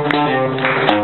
Thank you.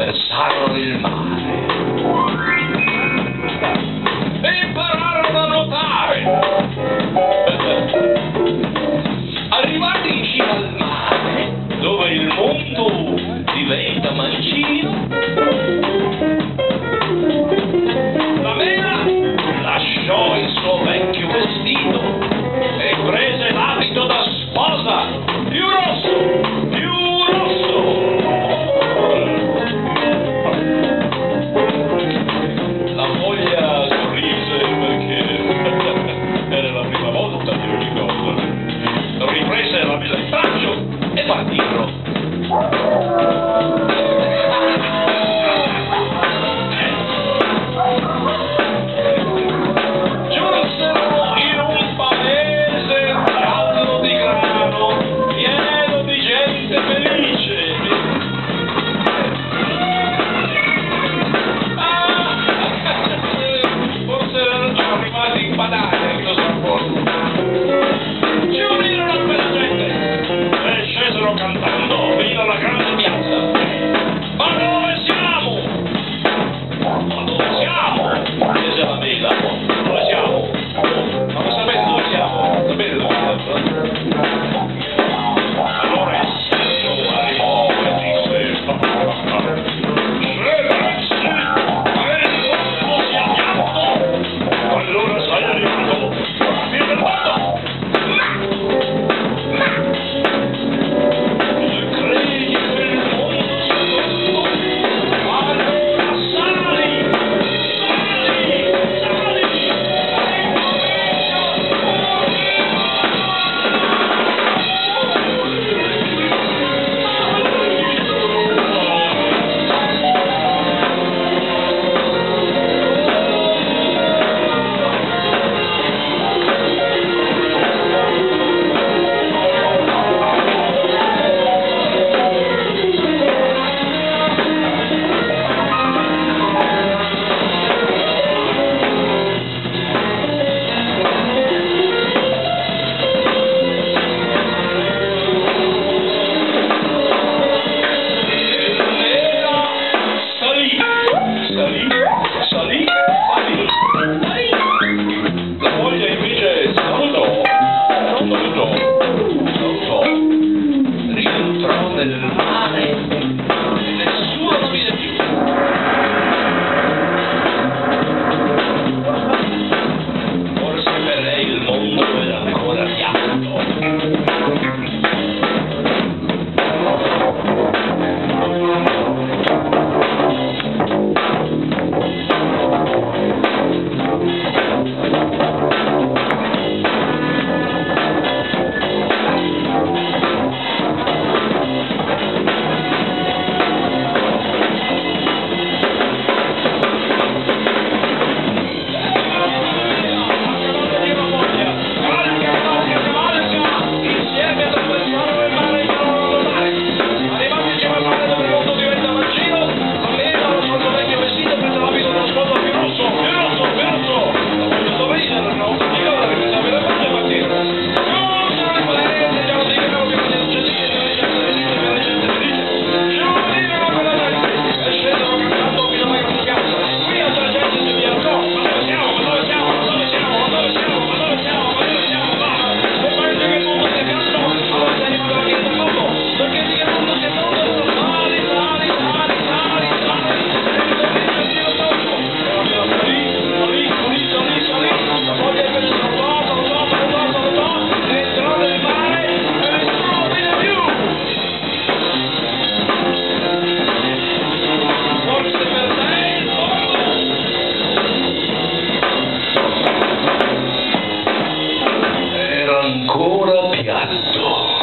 Thomas. Hallelujah. ancora pianto.